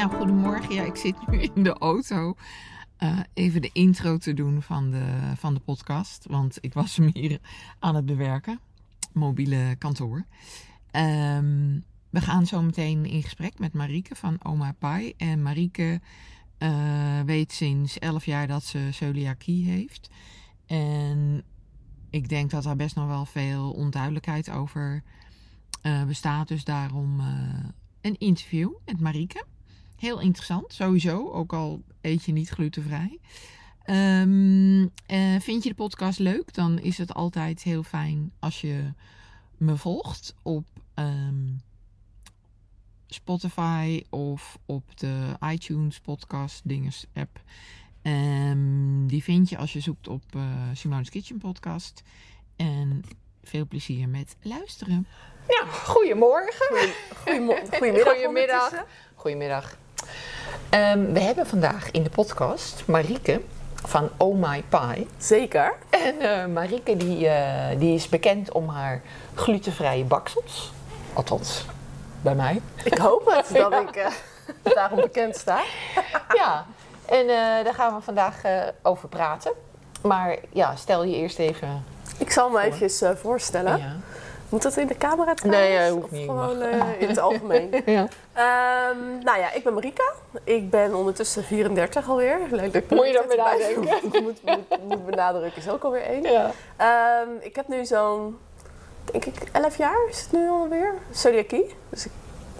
Nou, goedemorgen. Ja, ik zit nu in de auto. eh, even de intro te doen van de, van de podcast. Want ik was hem hier aan het bewerken. Mobiele kantoor. Ehm, we gaan zo meteen in gesprek met Marieke van Oma Pai. En Marieke eh, weet sinds 11 jaar dat ze celiakie heeft. En ik denk dat daar best nog wel veel onduidelijkheid over eh, bestaat. Dus daarom een interview met Marieke. Heel interessant, sowieso. Ook al eet je niet glutenvrij. Ehm, eh, vind je de podcast leuk? Dan is het altijd heel fijn als je me volgt op ehm, Spotify of op de iTunes podcast dinges app. Ehm, die vind je als je zoekt op eh Simone's Kitchen podcast. En veel plezier met luisteren. Ja, goedemorgen. Goedemo- Goedemiddag. Goedemiddag. Goedemiddag. Ehm, we hebben vandaag in de podcast Marieke van Oh My Pie. Zeker. En eh, Marieke die, eh, die is bekend om haar glutenvrije baksels. Althans, bij mij. Ik hoop het dat ik eh, daarom bekend sta. ja, en daar gaan we vandaag over praten. Maar ja, stel je eerst even... Ik zal me eventjes eh, voorstellen. Ja. Moet dat in de camera trouwens? Nee, hoeft Of niet, Gewoon eh, in het algemeen. ja. Ehm, nou ja, ik ben Marika. Ik ben ondertussen 34 alweer. Leuk dat Moet je dat benadrukken? moet, moet, moet benadrukken is ook alweer één. ja. Ehm, ik heb nu zo'n, denk ik, 11 jaar is het nu alweer. Celiakie. Dus ik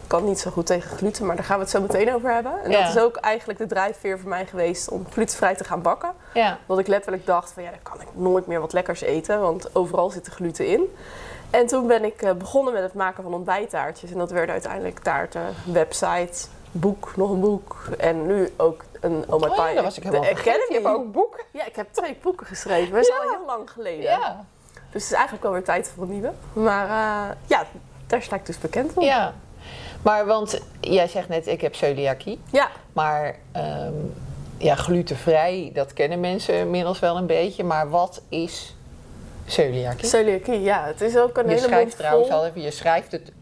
kan niet zo goed tegen gluten, maar daar gaan we het zo meteen over hebben. En Ja. dat is ook eigenlijk de drijfveer voor mij geweest om glutenvrij te gaan bakken. Ja. Dat ik letterlijk dacht van ja, dan kan ik nooit meer wat lekkers eten, want overal zit er gluten in. En toen ben ik eh, begonnen met het maken van ontbijttaartjes. En dat werden uiteindelijk taarten, website, boek, nog een boek. En nu ook een Oh ja, Pie. dat was ik de helemaal vergeten. Je Academy. hebt ook boeken. Ja, ik heb twee boeken geschreven. Dat is al heel lang geleden. Ja. Dus het is eigenlijk wel weer tijd voor een nieuwe. Maar eh, ja, daar sta ik dus bekend om. Ja. Maar want jij zegt net, ik heb celiakie. Ja, Maar ehm, ja, glutenvrij, dat kennen mensen inmiddels wel een beetje. Maar wat is celiakie? celiakie. Ja, het is ook een je hele schrijft trouwens vol. al even, je schrijft het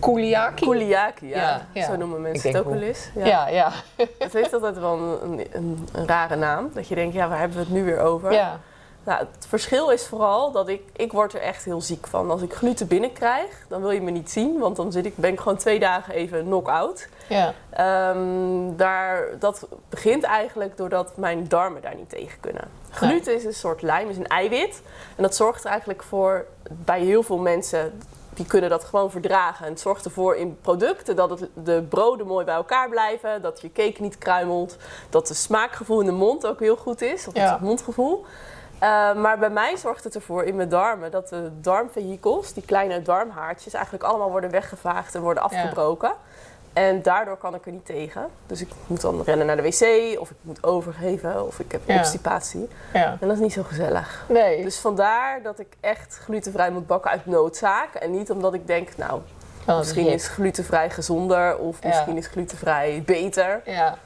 Kouliaki. Celiakie, ja. Ja, ja. Zo noemen mensen het ook wel eens. Ja. Ja, ja. Het heeft altijd wel een, een, een, een rare naam. Dat je denkt, ja, waar hebben we het nu weer over? ja. Nou, het verschil is vooral dat ik, ik word er echt heel ziek van. Als ik gluten binnenkrijg, dan wil je me niet zien. Want dan zit ik, ben ik gewoon twee dagen even knock-out. ja. Ehm, daar, dat begint eigenlijk doordat mijn darmen daar niet tegen kunnen. Gluten is een soort lijm, is een eiwit. En dat zorgt er eigenlijk voor, bij heel veel mensen, die kunnen dat gewoon verdragen. En het zorgt ervoor in producten dat het, de broden mooi bij elkaar blijven. Dat je cake niet kruimelt. Dat de smaakgevoel in de mond ook heel goed is. Of Ja. het mondgevoel. Uh, maar bij mij zorgt het ervoor in mijn darmen dat de darmvehikels, die kleine darmhaartjes, eigenlijk allemaal worden weggevaagd en worden afgebroken. En daardoor kan ik er niet tegen. Dus ik moet dan rennen naar de wc, of ik moet overgeven, of ik heb Ja. obstipatie. ja. En dat is niet zo gezellig. Nee. Dus vandaar dat ik echt glutenvrij moet bakken uit noodzaak. En niet omdat ik denk, nou, Oh, misschien is glutenvrij gezonder, of misschien is glutenvrij beter. Ja,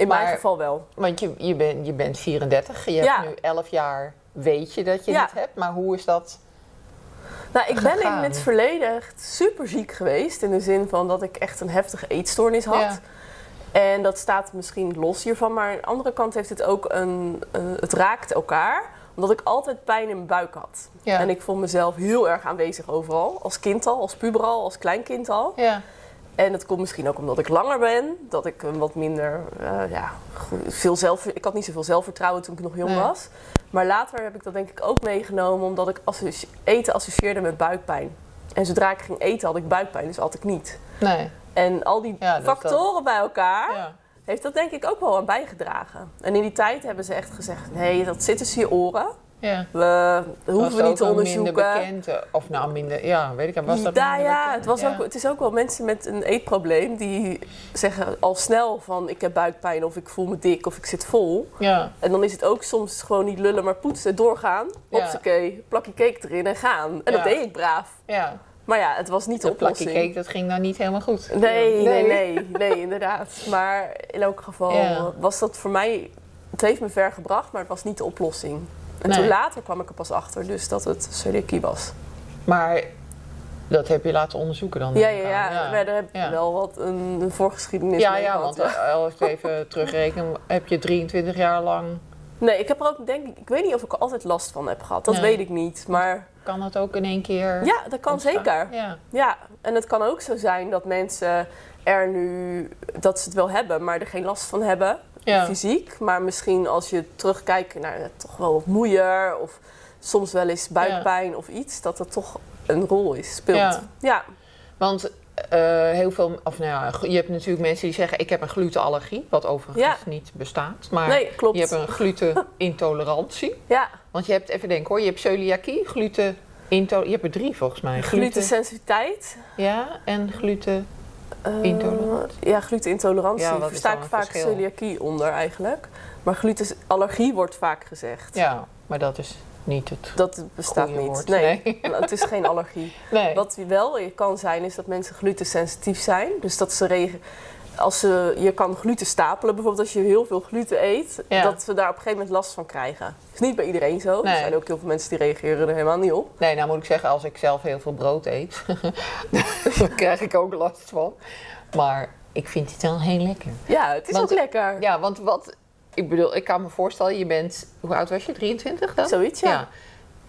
In mijn geval wel. want je, je, bent je bent 34. Je Ja. hebt nu 11 jaar, weet je dat je Ja. het hebt. Maar hoe is dat? Nou, ik ben in het verleden echt super ziek geweest. In de zin van dat ik echt een heftige eetstoornis had. Ja. En dat staat misschien los hiervan. Maar aan de andere kant heeft het ook een... een- het raakt elkaar. Omdat ik altijd pijn in mijn buik had. Ja. En ik vond mezelf heel erg aanwezig overal. Als kind al, als puber al, als kleinkind al. Ja. En het komt misschien ook omdat ik langer ben. Dat ik een wat minder... eh, ja, veel zelf, ik had niet zoveel zelfvertrouwen toen ik nog jong Nee. was. Maar later heb ik dat denk ik ook meegenomen... omdat ik associ- eten associeerde met buikpijn. En zodra ik ging eten had ik buikpijn, dus at ik niet. Nee. En al die Ja, dat- factoren bij elkaar Ja. heeft dat denk ik ook wel aan bijgedragen. En in die tijd hebben ze echt gezegd: nee, dat zit tussen je oren. Ja. We dat hoeven Was we niet te onderzoeken. minder bekend, eh, of nou minder, ja, weet ik niet. Was dat ja, ja, bekend? het, was Ja. Ook, het is ook wel mensen met een eetprobleem die zeggen al snel van ik heb buikpijn of ik voel me dik of ik zit vol. Ja, En dan is het ook soms gewoon niet lullen, maar poetsen, doorgaan. Ja. Hopsakee, plakje cake erin en gaan. En Ja. dat deed ik braaf. ja. Maar ja, het was niet de Dat plakje oplossing. cake, dat ging nou niet helemaal goed. Nee, nee, nee, nee, inderdaad. Maar in elk geval Ja. was dat voor mij... Het heeft me ver gebracht, maar het was niet de oplossing. En Nee. toen later kwam ik er pas achter dus dat het celiakie was. Maar Dat heb je laten onderzoeken dan? Ja, ja, ik ja. Maar daar heb je Ja. wel wat een, een voorgeschiedenis Ja, mee ja, gehad, want eh, als ik even terugreken, heb je 23 jaar lang... Nee, ik heb er ook, denk ik, ik weet niet of ik er altijd last van heb gehad. Dat Nee. weet ik niet. Maar Kan dat ook in één keer ja, dat kan ontstaan? zeker. Ja. Ja, en het kan ook zo zijn dat mensen er nu, dat ze het wel hebben, maar er geen last van hebben, Ja. fysiek. Maar misschien als je terugkijkt naar eh, toch wel wat moeier of soms wel eens buikpijn of iets, dat dat toch een rol is, speelt. Ja. ja. Want eh, heel veel, of nou ja, je hebt natuurlijk mensen die zeggen: Ik heb een glutenallergie, wat overigens Ja. niet bestaat. Maar Nee, klopt. je hebt een glutenintolerantie. Ja, Want je hebt, even denken hoor, je hebt celiakie, gluten. Je hebt er drie volgens mij. glutensensitiviteit. Ja, en gluten. Eh, Intolerant? ja, glutenintolerantie. Ja, Versta ik vaak verschil? celiakie onder eigenlijk. Maar glutenallergie wordt vaak gezegd. Ja, maar dat is niet het Dat bestaat niet. woord. Nee, het is geen allergie. Nee. Wat wel kan zijn, is dat mensen glutensensitief zijn. Dus dat ze regen. Als ze, je kan gluten stapelen, bijvoorbeeld als je heel veel gluten eet, Ja. dat ze daar op een gegeven moment last van krijgen. Dat is niet bij iedereen zo. Nee. Er zijn ook heel veel mensen die reageren er helemaal niet op. Nee, nou moet ik zeggen, als ik zelf heel veel brood eet, dan krijg ik ook last van. Maar ik vind het wel heel lekker. Ja, het is Want- ook lekker. Ja, want wat, ik bedoel, ik kan me voorstellen, je bent, hoe oud was je? 23 dan? Zoiets, ja.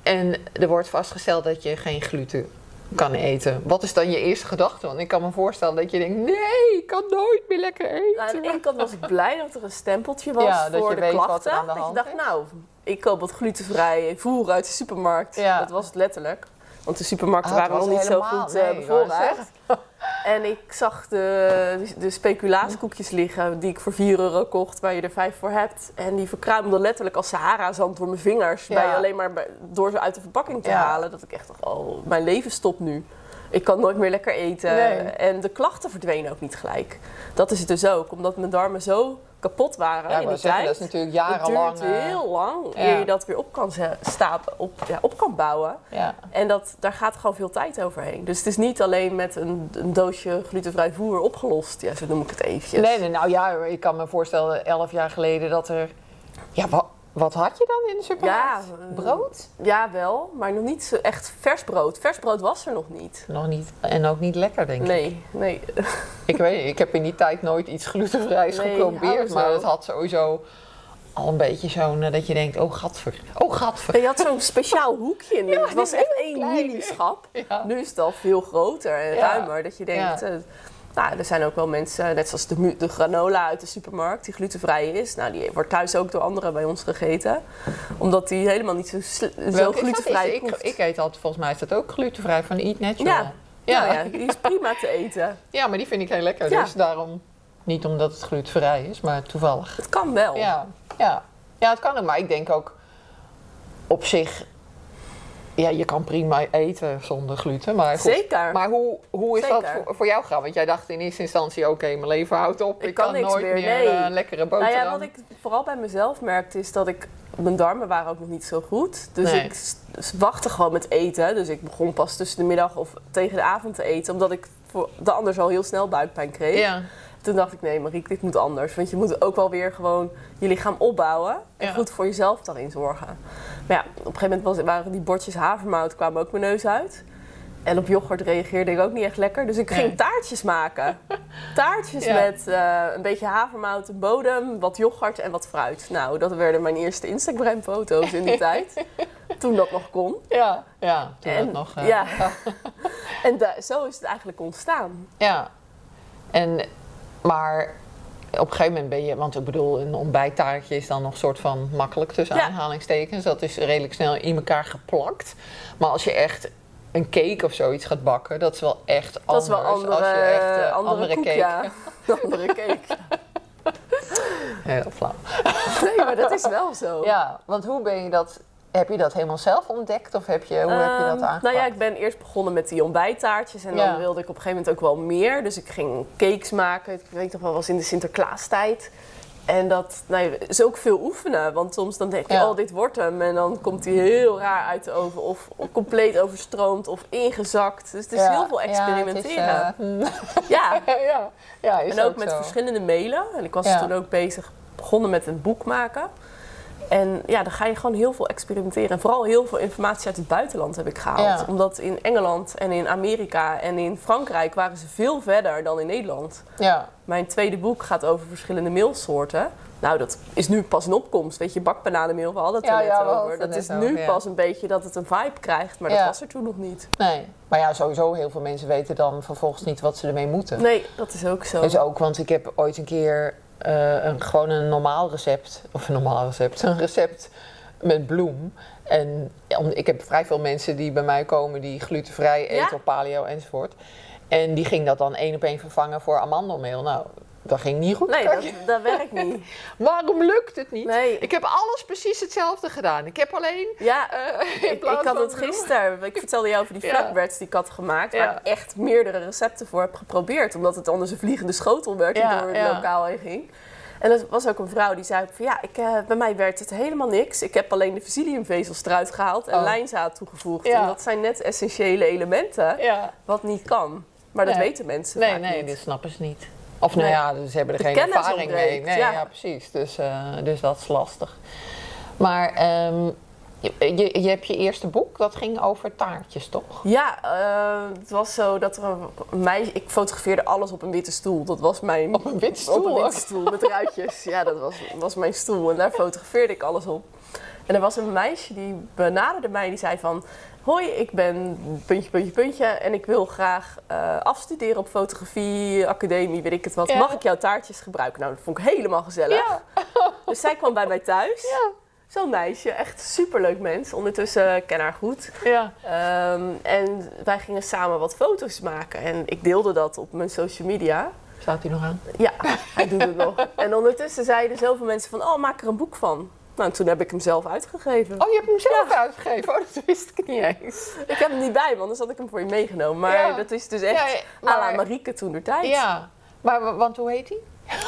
En er wordt vastgesteld dat je geen gluten kan eten. Wat is dan je eerste gedachte? Want ik kan me voorstellen dat je denkt, nee, ik kan nooit meer lekker eten. Nou, aan de ene kant was ik blij dat er een stempeltje was Ja, voor de klachten. dat je dacht, is. nou, ik koop wat glutenvrij voer uit de supermarkt. Ja. Dat was het letterlijk. Want de supermarkten Ah, waren nog niet zo goed eh, nee, bevoorraad. En ik zag de, de speculaaskoekjes liggen die ik voor 4 euro kocht, waar je er 5 voor hebt. En die verkruimelden letterlijk als Sahara-zand door mijn vingers. Ja. Bij alleen maar bij- door ze uit de verpakking te Ja. halen. Dat ik echt dacht, oh, mijn leven stopt nu. Ik kan nooit meer lekker eten. Nee. En de klachten verdwenen ook niet gelijk. Dat is het dus ook, omdat mijn darmen zo kapot waren Ja, in die tijd. dat is natuurlijk Het jarenlang... duurt eh, heel lang ja. eer je dat weer op kan stapelen, op, ja, op kan bouwen. ja. En dat, daar gaat gewoon veel tijd overheen. Dus het is niet alleen met een, een doosje glutenvrij voer opgelost. Ja, zo noem ik het eventjes. Nee, nee, nou ja, ik kan me voorstellen, elf jaar geleden dat er... Ja, wat, wat had je dan in de supermarkt? Ja, eh, Brood? Ja, wel. Maar nog niet zo echt vers brood. Vers brood was er nog niet. Nog niet. En ook niet lekker, denk ik. Nee, nee. Ik weet niet, ik heb in die tijd nooit iets glutenvrijs Nee, geprobeerd. Maar het had sowieso al een beetje zo'n... eh, dat je denkt, oh gadver. Oh gadver. En je had zo'n speciaal hoekje in. het was echt één. Ja. Nu is het al veel groter en Ja. ruimer. Dat je denkt... Ja. Nou, er zijn ook wel mensen, net zoals de, de granola uit de supermarkt, die glutenvrij is. Nou, die wordt thuis ook door anderen bij ons gegeten. Omdat die helemaal niet zo, zo is glutenvrij Is- ik, eet altijd, volgens mij is dat ook glutenvrij van Eat Natural. Ja. Ja. Nou ja, die is prima te eten. Ja, maar die vind ik heel lekker. Ja. Dus daarom, niet omdat het glutenvrij is, maar toevallig. Het kan wel. Ja, ja. ja, het kan ook. Maar ik denk ook op zich... Ja, je kan prima eten zonder gluten. Maar, goed. Zeker. maar hoe, hoe is dat voor, voor jou gegaan? Want jij dacht in eerste instantie, oké, mijn leven houdt op. Ik Ik, kan nooit meer, meer, nee. eh, een lekkere nou boterham. ja, wat ik vooral bij mezelf merkte is dat ik... Mijn darmen waren ook nog niet zo goed. Dus Nee. ik wachtte gewoon met eten. Dus ik begon pas tussen de middag of tegen de avond te eten. Omdat ik voor de anders al heel snel buikpijn kreeg. Ja, Toen dacht ik, nee Marieke, dit moet anders. Want je moet ook wel weer gewoon je lichaam opbouwen. En Ja. goed voor jezelf daarin zorgen. Maar ja, op een gegeven moment was, waren die bordjes havermout kwamen ook mijn neus uit. En op yoghurt reageerde ik ook niet echt lekker. Dus ik Nee. ging taartjes maken. taartjes Ja. met eh, een beetje havermout, bodem, wat yoghurt en wat fruit. Nou, dat werden mijn eerste Instagram-foto's in die tijd. Toen dat nog kon. ja, ja. Toen En- dat nog... eh, ja. En zo is het eigenlijk ontstaan. Ja. En, maar op een gegeven moment ben je, want ik bedoel, een ontbijttaartje is dan nog soort van makkelijk tussen Ja. aanhalingstekens. Dat is redelijk snel in elkaar geplakt. Maar als je echt een cake of zoiets gaat bakken, dat is wel echt Dat anders. is wel andere, als je echt eh, andere, andere koek, cake. ja. andere cake. Heel flauw. Nee, maar dat is wel zo. Ja, want hoe ben je dat, heb je dat helemaal zelf ontdekt? Of heb je, hoe heb je dat Ehm, aangepakt? Nou ja, ik ben eerst begonnen met die ontbijttaartjes. En Ja. dan wilde ik op een gegeven moment ook wel meer. Dus ik ging cakes maken. Ik weet nog wel, was in de Sinterklaastijd. En dat nou, ja, is ook veel oefenen. Want soms dan denk je, Ja. oh, dit wordt hem. En dan komt hij heel raar uit de oven. Of compleet overstroomd of ingezakt. Dus het is Ja, heel veel experimenteren. het is, Ja, eh, ja, ja, is en ook met zo. verschillende mailen. En ik was toen ook bezig, begonnen met een boek maken. En ja, dan ga je gewoon heel veel experimenteren. En vooral heel veel informatie uit het buitenland heb ik gehaald. Ja. Omdat in Engeland en in Amerika en in Frankrijk waren ze veel verder dan in Nederland. Ja. Mijn tweede boek gaat over verschillende meelsoorten. Nou, dat is nu pas in opkomst. Weet je, bakbananenmeel, we hadden het Ja, er net ja, over. er Dat is nu pas een beetje dat het een vibe krijgt. Maar dat was er toen nog niet. Nee. Maar ja, sowieso heel veel mensen weten dan vervolgens niet wat ze ermee moeten. Nee, dat is ook zo. Dus ook, want ik heb ooit een keer eh, een, gewoon een normaal recept, of een normaal recept, een recept met bloem. En om- ik heb vrij veel mensen die bij mij komen die glutenvrij eten, Ja? of paleo enzovoort. En die ging dat dan één op één vervangen voor amandelmeel. Nou, dat ging niet goed. Nee, dat, dat werkt niet. Waarom lukt het niet? Nee. Ik heb alles precies hetzelfde gedaan. Ik heb alleen... Ja, eh, in ik, ik had het gisteren. Ik vertelde jou over die Ja. flatbreads die ik had gemaakt. Waar Ja. ik echt meerdere recepten voor heb geprobeerd. Omdat het anders een vliegende schotel werd die door het lokaal heen ging. En er was ook een vrouw die zei van ja, ik, eh, bij mij werkt het helemaal niks. Ik heb alleen de psylliumvezels eruit gehaald en Oh. lijnzaad toegevoegd. En dat zijn net essentiële elementen wat niet kan. Maar dat Nee. weten mensen Nee, vaak nee, niet. dit snappen ze niet. Of nou Nee. ja, ze hebben er De geen ervaring mee. Nee, ja. ja. precies. Dus, eh, dus dat is lastig. Maar ehm, je, je, je hebt je eerste boek, dat ging over taartjes, toch? Ja, eh, het was zo dat er een meisje... Ik fotografeerde alles op een witte stoel. Dat was mijn... Op een witte Op stoel een ook. witte stoel met ruitjes. Ja, dat was, was mijn stoel. En daar fotografeerde ik alles op. En er was een meisje die benaderde mij. Die zei van... Hoi, ik ben puntje, puntje, puntje. En ik wil graag eh, afstuderen op fotografie, academie, weet ik het wat. Ja. Mag ik jouw taartjes gebruiken? Nou, dat vond ik helemaal gezellig. Ja. Dus zij kwam bij mij thuis. Ja. Zo'n meisje, echt superleuk mens. Ondertussen eh, ken haar goed. Ja. Ehm, en wij gingen samen wat foto's maken. En ik deelde dat op mijn social media. Staat hij nog aan? Ja, hij doet het nog. En ondertussen zeiden zoveel mensen van... Oh, maak er een boek van. Nou, en toen heb ik hem zelf uitgegeven. Oh, je hebt hem zelf uitgegeven? Oh, dat wist ik niet eens. Ik heb hem niet bij, want anders had ik hem voor je meegenomen. Maar Ja. dat is dus echt Ja, à la maar- Marieke toen de tijd. Ja. Maar, wa- want hoe heet hij?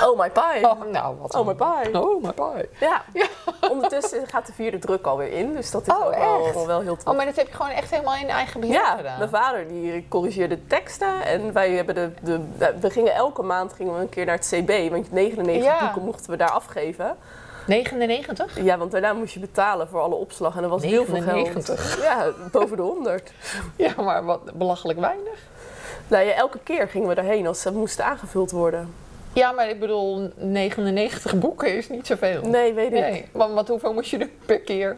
Oh, my pie. Oh, nou, wat Oh, my pie. Oh, my pie. Ja. Ondertussen gaat de vierde druk alweer in. Dus dat is Oh, ook wel, wel, wel heel tof. Oh, maar dat heb je gewoon echt helemaal in eigen beheer Ja, gedaan? mijn vader die corrigeerde teksten en wij hebben de, de, we gingen elke maand gingen we een keer naar het CB, want 99 Ja. boeken mochten we daar afgeven. 99? Ja, want daarna moest je betalen voor alle opslag en dat was heel veel 99. geld. Ja, boven de 100. Ja, maar wat belachelijk weinig. Nou ja, elke keer gingen we daarheen als ze moesten aangevuld worden. Ja, maar ik bedoel, 99 boeken is niet zoveel. Nee, weet ik. Nee, want wat, hoeveel moest je doen per keer?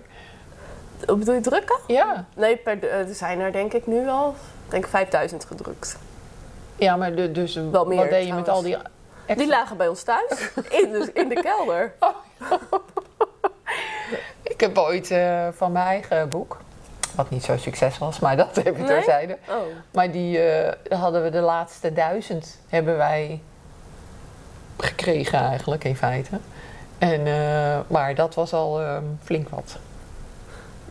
Bedoel je drukken? Ja, Nee, per, de- er zijn er denk ik nu al, denk ik 5000 gedrukt. ja maar de, dus Wel meer, wat deed je met al die... extra- Die lagen bij ons thuis, in de, in de kelder. Ik heb ooit eh, van mijn eigen boek, wat niet zo succes was, maar dat heb ik Nee? terzijde. Oh. Maar die eh, hadden we de laatste duizend, hebben wij gekregen eigenlijk in feite. En, eh, maar dat was al eh, flink wat.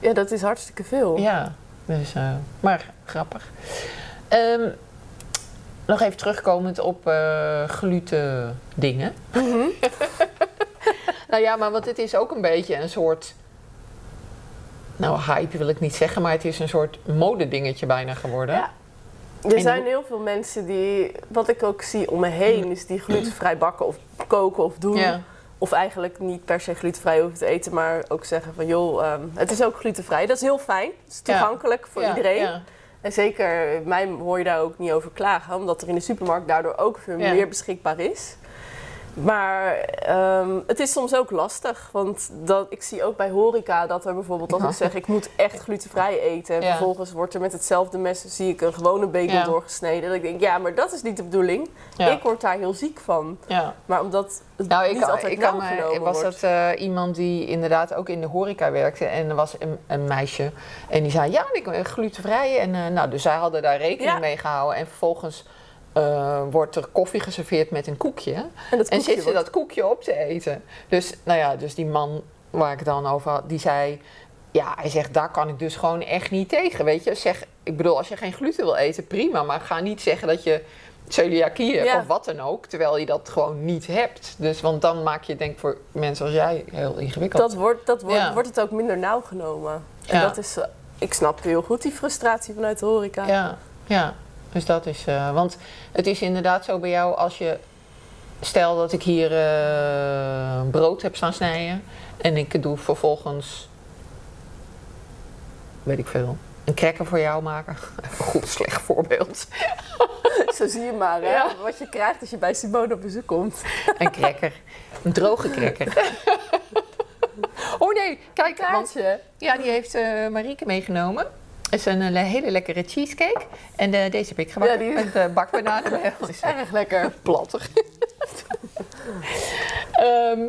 Ja, dat is hartstikke veel. Ja, dus, maar grappig. Ehm, nog even terugkomend op eh gluten dingen. nou ja, maar want het is ook een beetje een soort... Nou, hype wil ik niet zeggen, maar het is een soort modedingetje bijna geworden. Ja. Er En zijn heel veel mensen die, wat ik ook zie om me heen, is die glutenvrij bakken of koken of doen. Ja. Of eigenlijk niet per se glutenvrij hoeven te eten, maar ook zeggen van joh, ehm, het is ook glutenvrij. Dat is heel fijn. Het is Ja. toegankelijk voor Ja, iedereen. En zeker, mij hoor je daar ook niet over klagen, omdat er in de supermarkt daardoor ook veel meer beschikbaar is. Maar ehm, het is soms ook lastig, want dat, ik zie ook bij horeca dat er bijvoorbeeld als Ja. ik zeg ik moet echt glutenvrij eten. En Ja. vervolgens wordt er met hetzelfde mes zie ik een gewone bagel Ja. doorgesneden. Dat ik denk, ja, maar dat is niet de bedoeling. Ik word daar heel ziek van. ja. Maar omdat het Nou, ik, niet altijd ik kan me, was wordt. dat eh, iemand die inderdaad ook in de horeca werkte en er was een, een meisje en die zei ja, ik ben glutenvrij en eh, nou, dus zij hadden daar rekening mee gehouden en vervolgens eh, wordt er koffie geserveerd met een koekje En, en koekje zit ze wordt- dat koekje op te eten. Dus nou ja, dus die man waar ik het dan over had, die zei ja, hij zegt daar kan ik dus gewoon echt niet tegen, weet je. Zeg, ik bedoel, als je geen gluten wil eten, prima, maar ga niet zeggen dat je celiakie hebt Ja. of wat dan ook, terwijl je dat gewoon niet hebt. Dus, want dan maak je het denk ik voor mensen als jij heel ingewikkeld. dat wordt, dat wordt, Ja. wordt het ook minder nauw genomen. En Ja. dat is, eh, ik snap heel goed die frustratie vanuit de horeca. Ja, ja. Dus dat is, eh, want het is inderdaad zo bij jou als je, stel dat ik hier eh, brood heb staan snijden En ik doe vervolgens, weet ik veel, een cracker voor jou maken. Een goed slecht voorbeeld. Zo zie je maar, hè? Ja. Wat je krijgt als je bij Simone op bezoek komt. Een cracker. Een droge cracker. Oh nee, kijk, want Kaartje. ja, die heeft eh Marieke meegenomen. Het is een eh, hele lekkere cheesecake. En eh, deze heb ik Ja, die- met uh, bakbananen. Is Erg lekker. plattig. Ehm,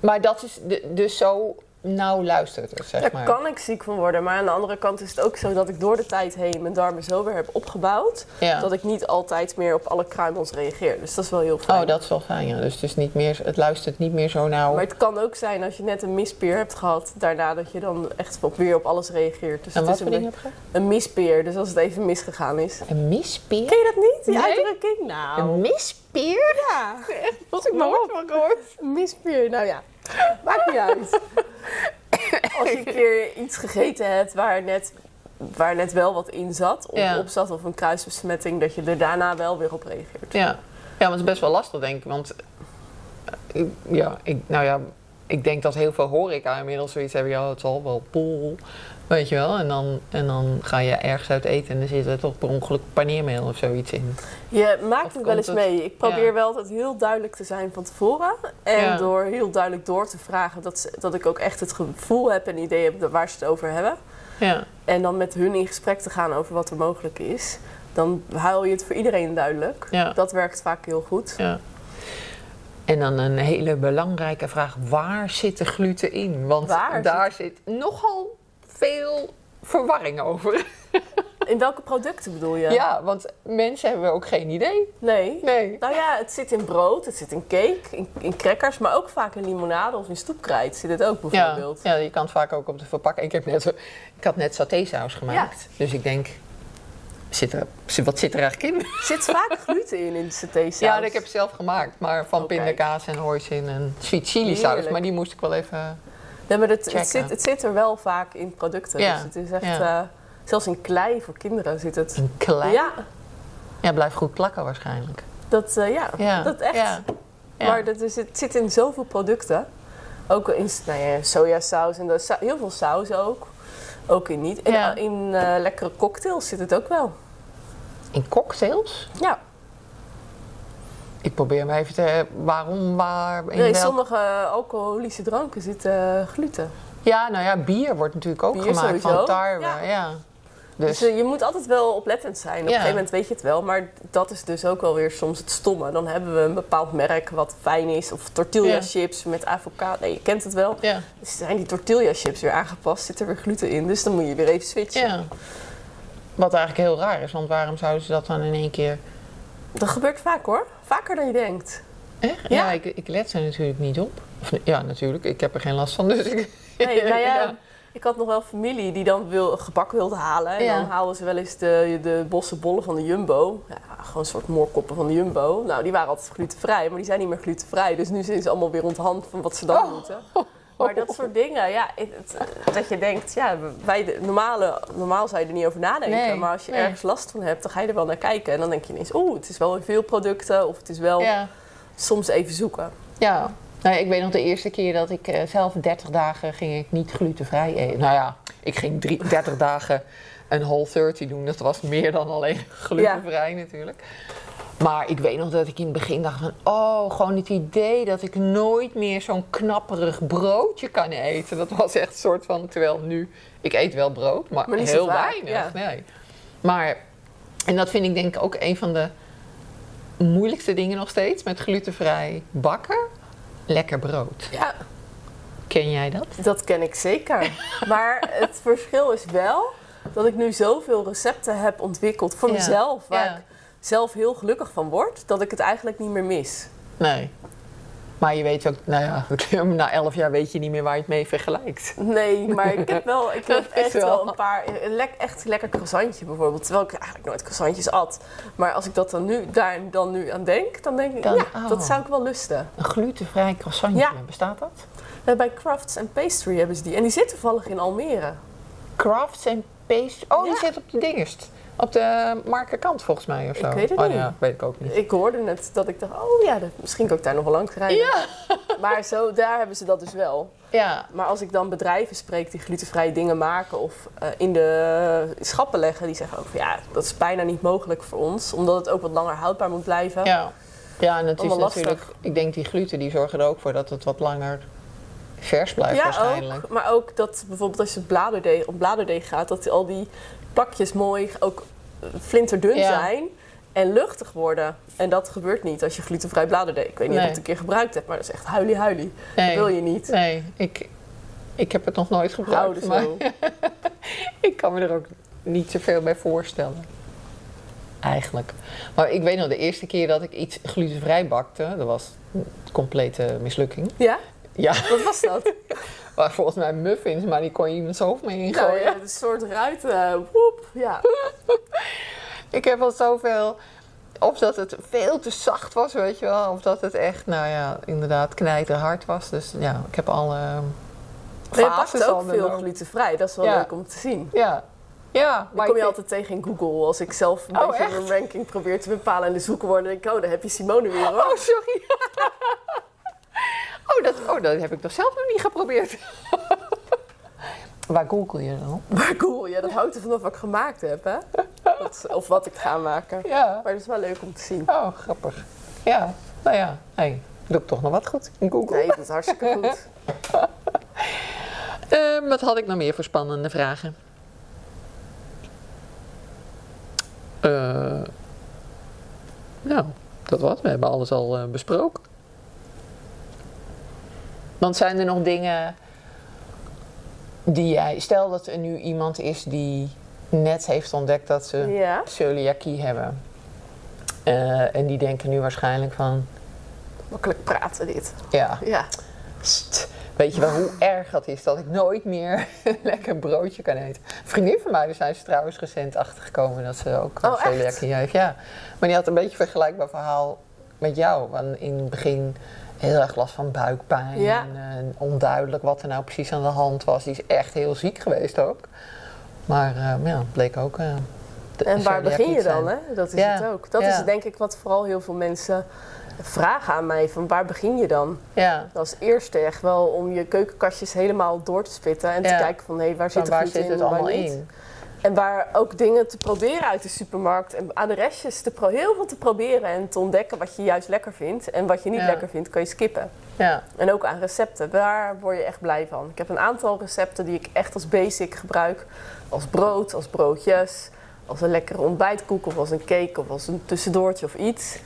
maar dat is de- dus zo nauw luistert zeg Daar maar. kan ik ziek van worden. Maar aan de andere kant is het ook zo dat ik door de tijd heen mijn darmen zo weer heb opgebouwd. Ja. Dat ik niet altijd meer op alle kruimels reageer. Dus dat is wel heel fijn. Oh, dat is wel fijn, ja. Dus het, is niet meer, het luistert niet meer zo nauw. Maar het kan ook zijn als je net een mispeer hebt gehad, daarna dat je dan echt op, weer op alles reageert. Dus en wat is voor een, een mispeer, dus als het even misgegaan is. Een mispeer? Ken je dat niet, die Nee. uitdrukking? Nou, Een mispeer? ja, Wat ik van gehoord. een mispeer. Nou ja, maakt niet uit. Als je een keer iets gegeten hebt waar net, waar net wel wat in zat, of Ja. op zat, of een kruisbesmetting, dat je er daarna wel weer op reageert. Ja. ja, maar het is best wel lastig, denk ik. Want eh, ik- ja, ik, nou ja, ik denk dat heel veel horeca inmiddels zoiets hebben. Ja, het zal wel pool, weet je wel. En dan, en dan ga je ergens uit eten en dan zit er toch per ongeluk paneermeel of zoiets in. Je maakt Of het wel eens het- mee. Ik probeer Ja. wel altijd heel duidelijk te zijn van tevoren. En Ja. door heel duidelijk door te vragen, dat, dat ik ook echt het gevoel heb en idee heb waar ze het over hebben. Ja, En dan met hun in gesprek te gaan over wat er mogelijk is. Dan hou je het voor iedereen duidelijk. ja, Dat werkt vaak heel goed. ja. En dan een hele belangrijke vraag. Waar zit de gluten in? Want Waar daar zit nogal veel verwarring over. In welke producten bedoel je? Ja, want mensen hebben ook geen idee. Nee. Nee. Nou ja, het zit in brood, het zit in cake, in, in crackers, maar ook vaak in limonade of in stoepkrijt zit het ook bijvoorbeeld. ja, je kan het vaak ook op de verpakking. Ik, heb net, ik had net satésaus gemaakt. Dus ik denk, zit er, wat zit er eigenlijk in? Zit vaak gluten in in de satésaus. Ja, ik heb zelf gemaakt. Maar van Oh, pindakaas en hoisin en sweet chili saus. Maar die moest ik wel even... Nee, maar het, zit, het zit er wel vaak in producten. Ja, Dus het is echt, ja. eh, zelfs in klei voor kinderen zit het. Een klein... Ja. Ja, blijft goed plakken waarschijnlijk. dat, eh, ja, Ja, dat echt. Maar dat is, het zit in zoveel producten. Ook in nou ja, sojasaus en de, heel veel saus ook. Ook in niet. En in eh, lekkere cocktails zit het ook wel. In cocktails? Ja, Ik probeer me even te... Waarom, waar, in nee, welk- sommige alcoholische dranken zitten gluten. Ja, nou ja, bier wordt natuurlijk ook Bier gemaakt sowieso. van tarwe. Ja. Ja. Dus, Dus, eh, je moet altijd wel oplettend zijn. Op een gegeven moment weet je het wel. Maar dat is dus ook wel weer soms het stomme. Dan hebben we een bepaald merk wat fijn is. Of tortilla Ja. chips met avocado. Nee, je kent het wel. ja. Dus zijn die tortilla chips weer aangepast. Zit er weer gluten in. Dus dan moet je weer even switchen. ja. Wat eigenlijk heel raar is, want waarom zouden ze dat dan in één keer... Dat gebeurt vaak hoor. Vaker dan je denkt. Echt? Ja. Ja, ik, ik let er natuurlijk niet op. Of, ja, natuurlijk. Ik heb er geen last van, dus ik... Nee, nou ja, Ja. Ik had nog wel familie die dan wil, gebak wilde halen. En Ja. dan haalden ze wel eens de, de bossen bollen van de Jumbo. Ja, gewoon een soort moorkoppen van de Jumbo. Nou, die waren altijd glutenvrij, maar die zijn niet meer glutenvrij. Dus nu zijn ze allemaal weer onthand van wat ze dan Oh. moeten. Maar dat soort dingen, ja, het, het- dat je denkt, ja, wij de, normale, normaal zou je er niet over nadenken. Nee, maar als je nee. ergens last van hebt, dan ga je er wel naar kijken. En dan denk je ineens, oeh, het is wel in veel producten. Of het is wel Ja. soms even zoeken. Ja. Nou, ik weet nog de eerste keer dat ik eh, zelf 30 dagen ging ik niet glutenvrij eten. Nou ja, ik ging drie, 30 dagen een whole 30 doen. Dat was meer dan alleen glutenvrij natuurlijk. Maar ik weet nog dat ik in het begin dacht van... Oh, gewoon het idee dat ik nooit meer zo'n knapperig broodje kan eten. Dat was echt een soort van... Terwijl nu, ik eet wel brood, maar, heel weinig. ja. Nee. Maar, en dat vind ik denk ik ook een van de moeilijkste dingen nog steeds met glutenvrij bakken. Lekker brood. Ja, Ken jij dat? Dat ken ik zeker. Maar het verschil is wel dat ik nu zoveel recepten heb ontwikkeld voor Ja. mezelf, waar Ja. Zelf heel gelukkig van word, dat ik het eigenlijk niet meer mis. Nee. Maar je weet ook, nou ja, na elf jaar weet je niet meer waar je het mee vergelijkt. Nee, maar ik heb wel, ik heb echt wel. wel een paar, een echt lekker croissantje bijvoorbeeld, terwijl ik eigenlijk nooit croissantjes at. Maar als ik dat dan nu, daar dan nu aan denk, dan denk ik, Dan- ja, oh. dat zou ik wel lusten. Een glutenvrij croissantje, Ja. bestaat dat? Bij Crafts and Pastry hebben ze die. En die zit toevallig in Almere. Crafts en paste. Oh, die zit op de dingest. Op de markerkant volgens mij of zo. Ik weet het oh, niet. Ja, weet ik ook niet. Ik hoorde het dat ik dacht, oh ja, dat- misschien kan ik daar nog wel langs rijden. Ja. Maar zo, daar hebben ze dat dus wel. Ja, Maar als ik dan bedrijven spreek die glutenvrije dingen maken of eh, in de schappen leggen, die zeggen ook van ja, dat is bijna niet mogelijk voor ons, omdat het ook wat langer houdbaar moet blijven. ja. ja en het is natuurlijk... Ik denk die gluten die zorgen er ook voor dat het wat langer vers blijft waarschijnlijk. ook. Maar ook dat bijvoorbeeld als je bladerdeeg, op bladerdeeg gaat, dat al die plakjes mooi ook flinterdun Ja. zijn en luchtig worden. En dat gebeurt niet als je glutenvrij bladerdeeg. Ik weet niet of je het een keer gebruikt hebt, maar dat is echt huilie huilie. Nee, Dat wil je niet. nee ik, ik heb het nog nooit gebruikt. Maar ik kan me er ook niet zoveel bij voorstellen. Eigenlijk. Maar ik weet nog, de eerste keer dat ik iets glutenvrij bakte, dat was een complete mislukking. Ja? Ja, Wat was dat? maar volgens mij muffins, maar die kon je iemands hoofd mee nou ingooien. ja, een soort ruit. eh, woep, ja. Ik heb al zoveel. Of dat het veel te zacht was, weet je wel. Of dat het echt, nou ja, inderdaad knijterhard was. Dus ja, ik heb alle je fases al ook veel glutenvrij. Dat is wel Ja. leuk om te zien. Ja. Ja, maar kom je ik- altijd tegen in Google. Als ik zelf een Oh, beetje echt? ranking probeer te bepalen en de zoekwoorden, denk ik, oh, daar heb je Simone weer hoor. Oh, sorry. Oh, dat, oh, dat heb ik toch zelf nog niet geprobeerd. Waar google je dan? Maar cool, ja, dat hangt er vanaf wat ik gemaakt heb, hè? Dat- of wat ik ga maken. Ja. Maar dat is wel leuk om te zien. Oh, grappig. Ja, nou ja. Hey, doe ik toch nog wat goed in Google. Nee, dat is hartstikke goed. Ehm, wat had ik nog meer voor spannende vragen? Eh, nou, dat was. We hebben alles al eh, besproken. Want zijn er nog dingen die jij... Stel dat er nu iemand is die net heeft ontdekt dat ze Ja, celiakie hebben. Eh, en die denken nu waarschijnlijk van... makkelijk praten dit. Ja, Ja, St. Weet je wel hoe erg dat is dat ik nooit meer lekker broodje kan eten? Een vriendin van mij, daar zijn ze trouwens recent achtergekomen dat ze ook Oh, echt? heeft. Ja. Maar die had een beetje een vergelijkbaar verhaal met jou. Want in het begin heel erg last van buikpijn. Ja. En eh, onduidelijk wat er nou precies aan de hand was. Die is echt heel ziek geweest ook. Maar eh, ja, het bleek ook. de- en waar begin je dan, hè? Dat is Ja, het ook. Dat ja. is denk ik wat vooral heel veel mensen vragen aan mij. Van waar begin je dan? Ja, Als eerste echt wel om je keukenkastjes helemaal door te spitten. En te kijken van, hé, waar zit waar gluten zit in het allemaal in? En waar ook dingen te proberen uit de supermarkt. En aan de restjes te pro- heel veel te proberen. En te ontdekken wat je juist lekker vindt. En wat je niet Ja. lekker vindt, kan je skippen. Ja, En ook aan recepten. Daar word je echt blij van. Ik heb een aantal recepten die ik echt als basic gebruik. Als brood, als broodjes. Als een lekkere ontbijtkoek of als een cake of als een tussendoortje of iets.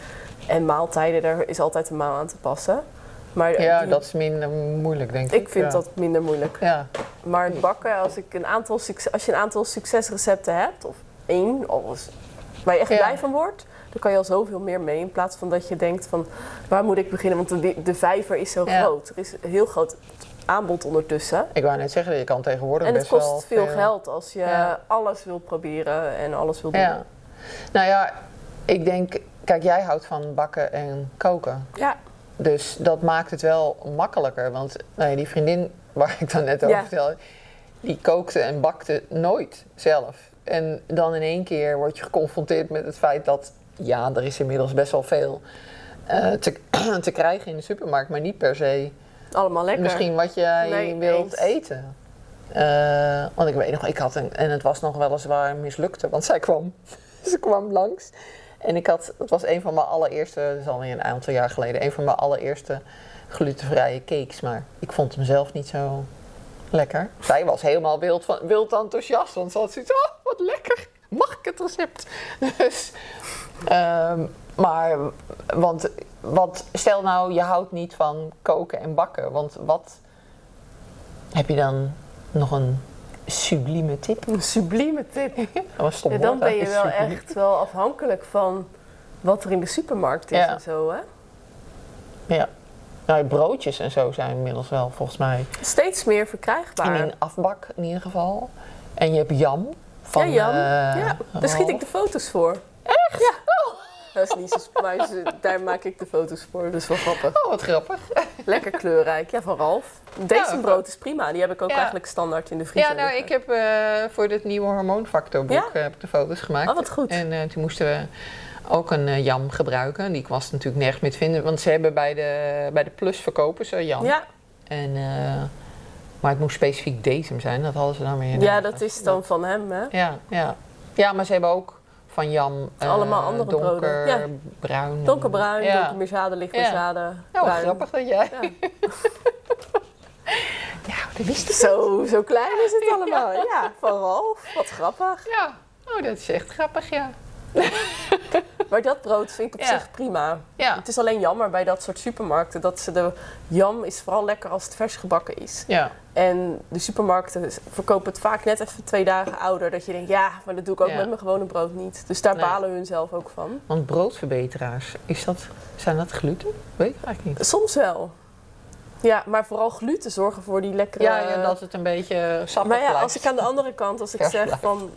En maaltijden, daar is altijd een maal aan te passen. Maar ja die- dat is minder moeilijk denk ik. ik vind ja. dat minder moeilijk. Ja, Maar het bakken, als, ik een aantal succes, als je een aantal succesrecepten hebt, of één, alles, waar je echt Ja. blij van wordt, dan kan je al zoveel meer mee. In plaats van dat je denkt van, waar moet ik beginnen? Want de, de vijver is zo groot. Er is een heel groot aanbod ondertussen. Ik wou net zeggen, je kan tegenwoordig En het best wel kost veel geld als je alles wil proberen en alles wil doen. Ja. Nou ja, ik denk, kijk, jij houdt van bakken en koken. Ja. Dus dat maakt het wel makkelijker. Want nou ja, die vriendin waar ik dan net over Ja. vertelde, die kookte en bakte nooit zelf. En dan in één keer word je geconfronteerd met het feit dat, ja, er is inmiddels best wel veel eh, te, te krijgen in de supermarkt, maar niet per se Allemaal lekker. misschien wat jij Nee, wilt eten. Eh, want ik weet nog, ik had een, en het was nog weliswaar mislukte, want zij kwam, ze kwam langs. En ik had, het was een van mijn allereerste, dat is alweer een aantal jaar geleden, een van mijn allereerste glutenvrije cakes. Maar ik vond hem zelf niet zo lekker. Zij was helemaal wild, van, wild enthousiast, want ze had zoiets oh, wat lekker, mag ik het recept? Dus, ehm, maar, want, want stel nou, je houdt niet van koken en bakken, want wat heb je dan nog een sublieme tip? Een sublieme tip. Dat was stom Ja, dan ben je wel Subliem. echt wel afhankelijk van wat er in de supermarkt is Ja. en zo, hè? Ja. Nou, broodjes en zo zijn inmiddels wel volgens mij Steeds meer in verkrijgbaar. een afbak in ieder geval. En je hebt jam van. ja, Jan. eh, ja, daar schiet ik de foto's voor. Dat is niet zo... Maar daar maak ik de foto's voor, dus wel grappig. Oh, wat grappig. Lekker kleurrijk. Ja, van Ralf. Deze Ja, brood is prima. Die heb ik ook Ja. eigenlijk standaard in de vriezer Ja, nou, liggen. ik heb eh, voor dit nieuwe hormoonfactorboek Ja? eh, heb ik de foto's gemaakt. Oh, wat goed. En eh, toen moesten we ook een jam gebruiken. Die was natuurlijk nergens meer te vinden. Want ze hebben bij de, bij de Plus verkopen ze jam. Ja, En, maar het moest specifiek deze zijn. Dat hadden ze dan weer ja, dat is dan van hem, hè? Ja, ja. ja, maar ze hebben ook van jam is allemaal eh, andere donker, broden. Ja. bruin. Donkerbruin, Ja. donker meerzade, licht Ja. meerzade, Nou, wat bruin. grappig dat jij... Ja. Ja, dat wist ik. Zo, zo klein is het allemaal. Ja, van Ralf. Wat grappig. Ja, oh, dat is echt grappig, ja. Maar dat brood vind ik op Ja. zich prima. Ja, Het is alleen jammer bij dat soort supermarkten dat ze de jam is vooral lekker als het vers gebakken is. ja. En de supermarkten verkopen het vaak net even twee dagen ouder. Dat je denkt, ja, maar dat doe ik ook Ja. met mijn gewone brood niet. Dus daar Nee. balen hun zelf ook van. Want broodverbeteraars, is dat, zijn dat gluten? Weet ik eigenlijk niet. Soms wel. Ja, maar vooral gluten zorgen voor die lekkere... Ja, ja, dat het een beetje sappig Maar ja, blijft. als ik aan de andere kant, als ik Vers zeg blijft. van...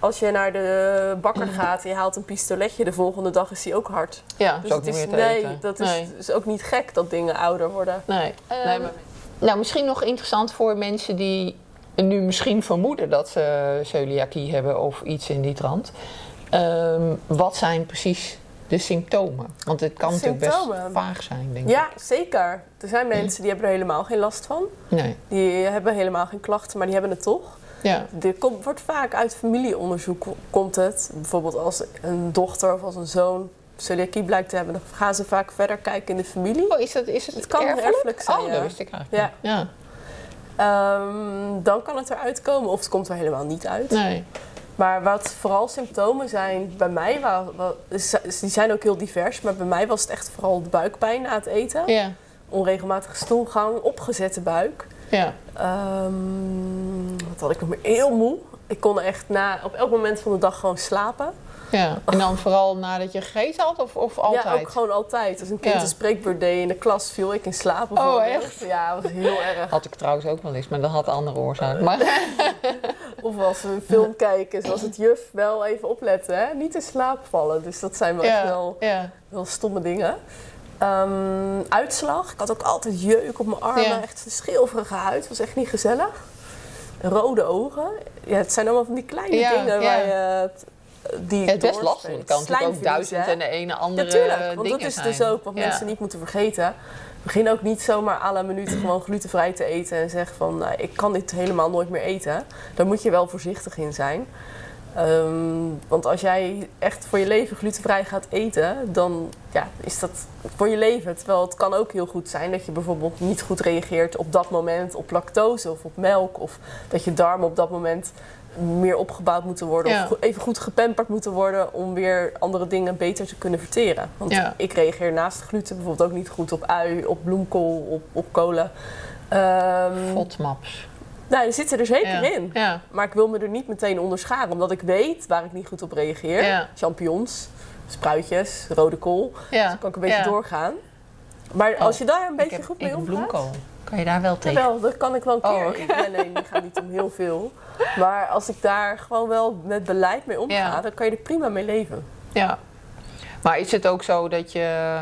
Als je naar de bakker gaat en je haalt een pistoletje, de volgende dag is die ook hard. Ja, Dus is ook het niet is, meer te nee, eten. dat is, Nee. is ook niet gek dat dingen ouder worden. Nee. Ehm, nee maar- nou, misschien nog interessant voor mensen die nu misschien vermoeden dat ze celiakie hebben of iets in die trant. Ehm, wat zijn precies de symptomen? Want het kan natuurlijk best Symptomen? vaag zijn, denk ik. Ja, zeker. Er zijn mensen die hebben er helemaal geen last van. Nee. Die hebben helemaal geen klachten, maar die hebben het toch. Ja. Dit komt, wordt vaak uit familieonderzoek komt het. Bijvoorbeeld als een dochter of als een zoon celiakie blijkt te hebben, dan gaan ze vaak verder kijken in de familie. Oh, is, dat, is het, Het kan erfelijk? erfelijk zijn, Oh, ja. dat wist ik eigenlijk niet. Ja. Ehm, dan kan het eruit komen of het komt er helemaal niet uit. Nee. Maar wat vooral symptomen zijn bij mij, die zijn ook heel divers, maar bij mij was het echt vooral de buikpijn na het eten. Ja. Onregelmatige stoelgang, opgezette buik. Ja. Ehm, wat had ik nog meer? Heel moe. Ik kon echt na, op elk moment van de dag gewoon slapen. ja. En dan vooral nadat je gegeten had of, of altijd? Ja, ook gewoon altijd. Als een kind Ja. een spreekbeurt deed in de klas, viel ik in slaap. Oh, bijvoorbeeld. echt? Ja, dat was heel erg. Had ik trouwens ook wel eens, maar dat had andere oorzaken. Maar, Of als we een film kijken, zoals het juf, wel even opletten. Hè? Niet in slaap vallen. Dus dat zijn wel echt wel, ja. wel stomme dingen. Ehm, uitslag. Ik had ook altijd jeuk op mijn armen. Ja. Echt een schilferige huid. was echt niet gezellig. Rode ogen. Ja, het zijn allemaal van die kleine Ja, dingen ja. waar je... het- Die Het is best lastig. Het kan natuurlijk ook duizend en de ene andere Natuurlijk, want dingen dat is zijn. dus ook wat Ja. mensen niet moeten vergeten. Begin ook niet zomaar à la minuut gewoon glutenvrij te eten en zeg van nou, ik kan dit helemaal nooit meer eten. Daar moet je wel voorzichtig in zijn. Ehm, want als jij echt voor je leven glutenvrij gaat eten, dan ja, is dat voor je leven. Terwijl het kan ook heel goed zijn dat je bijvoorbeeld niet goed reageert op dat moment op lactose of op melk. Of dat je darmen op dat moment meer opgebouwd moeten worden. Ja. Of even goed gepamperd moeten worden om weer andere dingen beter te kunnen verteren. Want Ja. ik reageer naast gluten bijvoorbeeld ook niet goed op ui, op bloemkool, op, op kolen. Ehm, FODMAPs. Nou, die zitten er zeker Ja. in. Ja. Maar ik wil me er niet meteen onder scharen, omdat ik weet waar ik niet goed op reageer. Ja. Champignons, spruitjes, rode kool. Ja. Dan kan ik een beetje doorgaan. Maar als je daar een Ik beetje heb goed mee ik omgaat... bloemkool. Kan je daar wel tegen? Jawel, dat kan ik wel een keer. Oh, eten. Nee, nee, die gaat niet om heel veel. Maar als ik daar gewoon wel met beleid mee omga, dan kan je er prima mee leven. Ja. Maar is het ook zo dat je...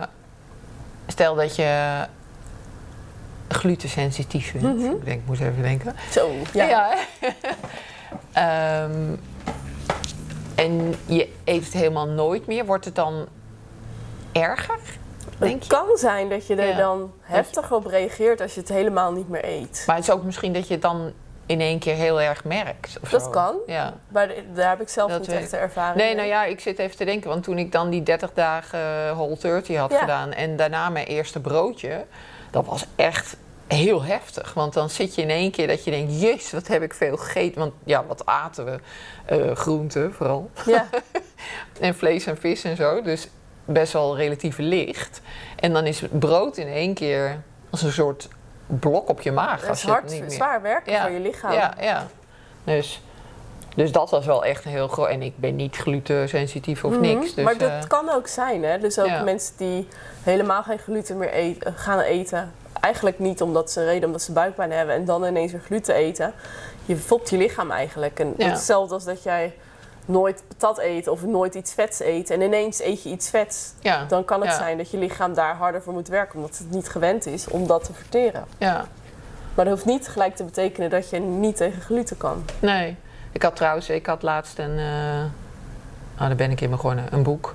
Stel dat je glutensensitief bent. Mhm. Ik denk, ik moest even denken. Zo, ja. hè? Ehm, en je eet het helemaal nooit meer. Wordt het dan erger? Het kan zijn dat je er Ja. dan heftig op reageert als je het helemaal niet meer eet. Maar het is ook misschien dat je het dan in één keer heel erg merkt. Dat zo. kan. Ja. Maar daar heb ik zelf Dat niet echt de ervaring Nee, nou ja, ik zit even te denken. Want toen ik dan die 30 dagen Whole 30 had Ja. gedaan... en daarna mijn eerste broodje... dat was echt heel heftig. Want dan zit je in één keer dat je denkt... jezus, wat heb ik veel gegeten. Want ja, wat aten we? Eh groenten vooral. Ja, En vlees en vis en zo. Dus best wel relatief licht. En dan is het brood in één keer als een soort blok op je maag. dat als is je het hard, niet meer- zwaar werken Ja. voor je lichaam. Ja, ja. Dus, dus dat was wel echt een heel groot... En ik ben niet glutensensitief of Mhm. niks. Dus, maar dat eh, kan ook zijn, hè? Dus ook ja. mensen die helemaal geen gluten meer eten, gaan eten. Eigenlijk niet omdat ze een reden omdat ze buikpijn hebben en dan ineens weer gluten eten. Je fopt je lichaam eigenlijk. En Ja. hetzelfde als dat jij nooit patat eet of nooit iets vets eet en ineens eet je iets vets, Ja, dan kan het Ja. zijn dat je lichaam daar harder voor moet werken omdat het niet gewend is om dat te verteren. ja. Maar dat hoeft niet gelijk te betekenen dat je niet tegen gluten kan. Nee. Ik had trouwens, ik had laatst een, eh oh, daar ben ik in begonnen, een boek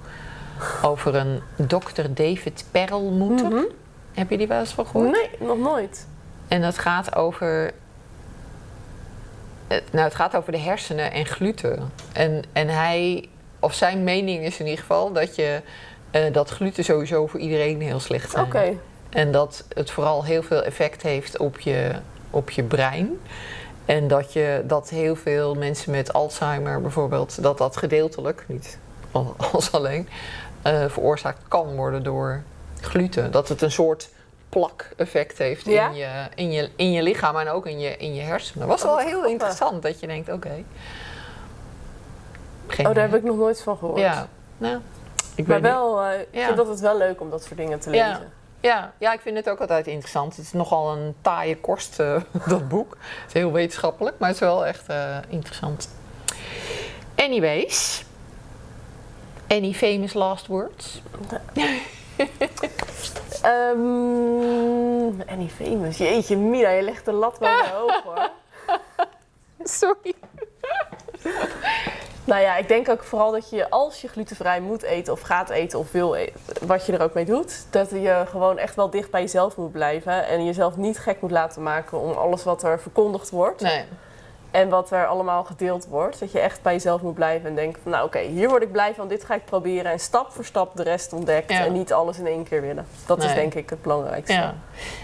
over een dokter David Perlmutter. Mhm. Heb je die wel eens van gehoord? Nee, nog nooit. En dat gaat over. het- Nou, het gaat over de hersenen en gluten. En, en hij, of zijn mening is in ieder geval dat je. eh, dat gluten sowieso voor iedereen heel slecht zijn. Oké. En dat het vooral heel veel effect heeft op je, op je brein. En dat, je, dat heel veel mensen met Alzheimer bijvoorbeeld, dat dat gedeeltelijk, niet al- als alleen, eh, veroorzaakt kan worden door gluten. Dat het een soort plak-effect heeft Ja? in, je, in, je, in je lichaam en ook in je, in je hersenen. was Oh, wel heel interessant dat je denkt, oké. Oh, daar heb ik nog nooit van gehoord. Ja, nou, ik Maar wel, eh, ik Ja. vind altijd wel leuk om dat soort dingen te lezen. Ja, ja, ik vind het ook altijd interessant. Het is nogal een taaie kost, eh, dat boek. Het is heel wetenschappelijk, maar het is wel echt eh, interessant. Anyways. Any famous last words? Ehm Annie Famous. Jeetje, Mira, je legt de lat wel weer hoog hoor. Sorry. Nou ja, ik denk ook vooral dat je als je glutenvrij moet eten of gaat eten of wil eten, wat je er ook mee doet, dat je gewoon echt wel dicht bij jezelf moet blijven en jezelf niet gek moet laten maken om alles wat er verkondigd wordt Nee. en wat er allemaal gedeeld wordt. Dat je echt bij jezelf moet blijven en denken van nou oké, hier word ik blij van, dit ga ik proberen en stap voor stap de rest ontdekt Ja. en niet alles in één keer willen. Dat is denk ik het belangrijkste. Ja.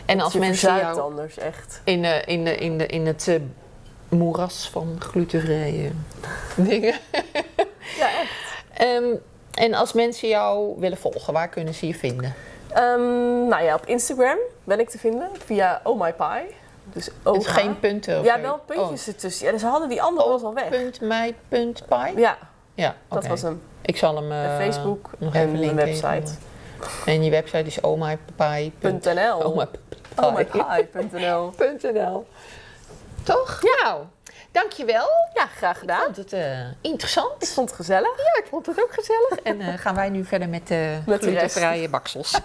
En als je mensen jou anders echt. in, de, in, de, in, de, in het eh, moeras van glutenvrije dingen. Ja, echt. Ehm, en als mensen jou willen volgen, waar kunnen ze je vinden? Ehm, nou ja, op Instagram ben ik te vinden via Oh My Pie. Dus OH. geen punten? Of Ja, wel puntjes ertussen. Ja, dus ze hadden die andere was al Oh, weg. punt punt pie? Ja, Ja, dat was hem. Ik zal hem eh, Facebook nog en even linken. website. En je website is omypapai. .nl. Oh my. Toch? Ja. Nou, dankjewel. Ja, graag gedaan. Ik vond het eh, interessant. Ik vond het gezellig. Ja, ik vond het ook gezellig. en uh, gaan wij nu verder met, uh, de vrije baksels.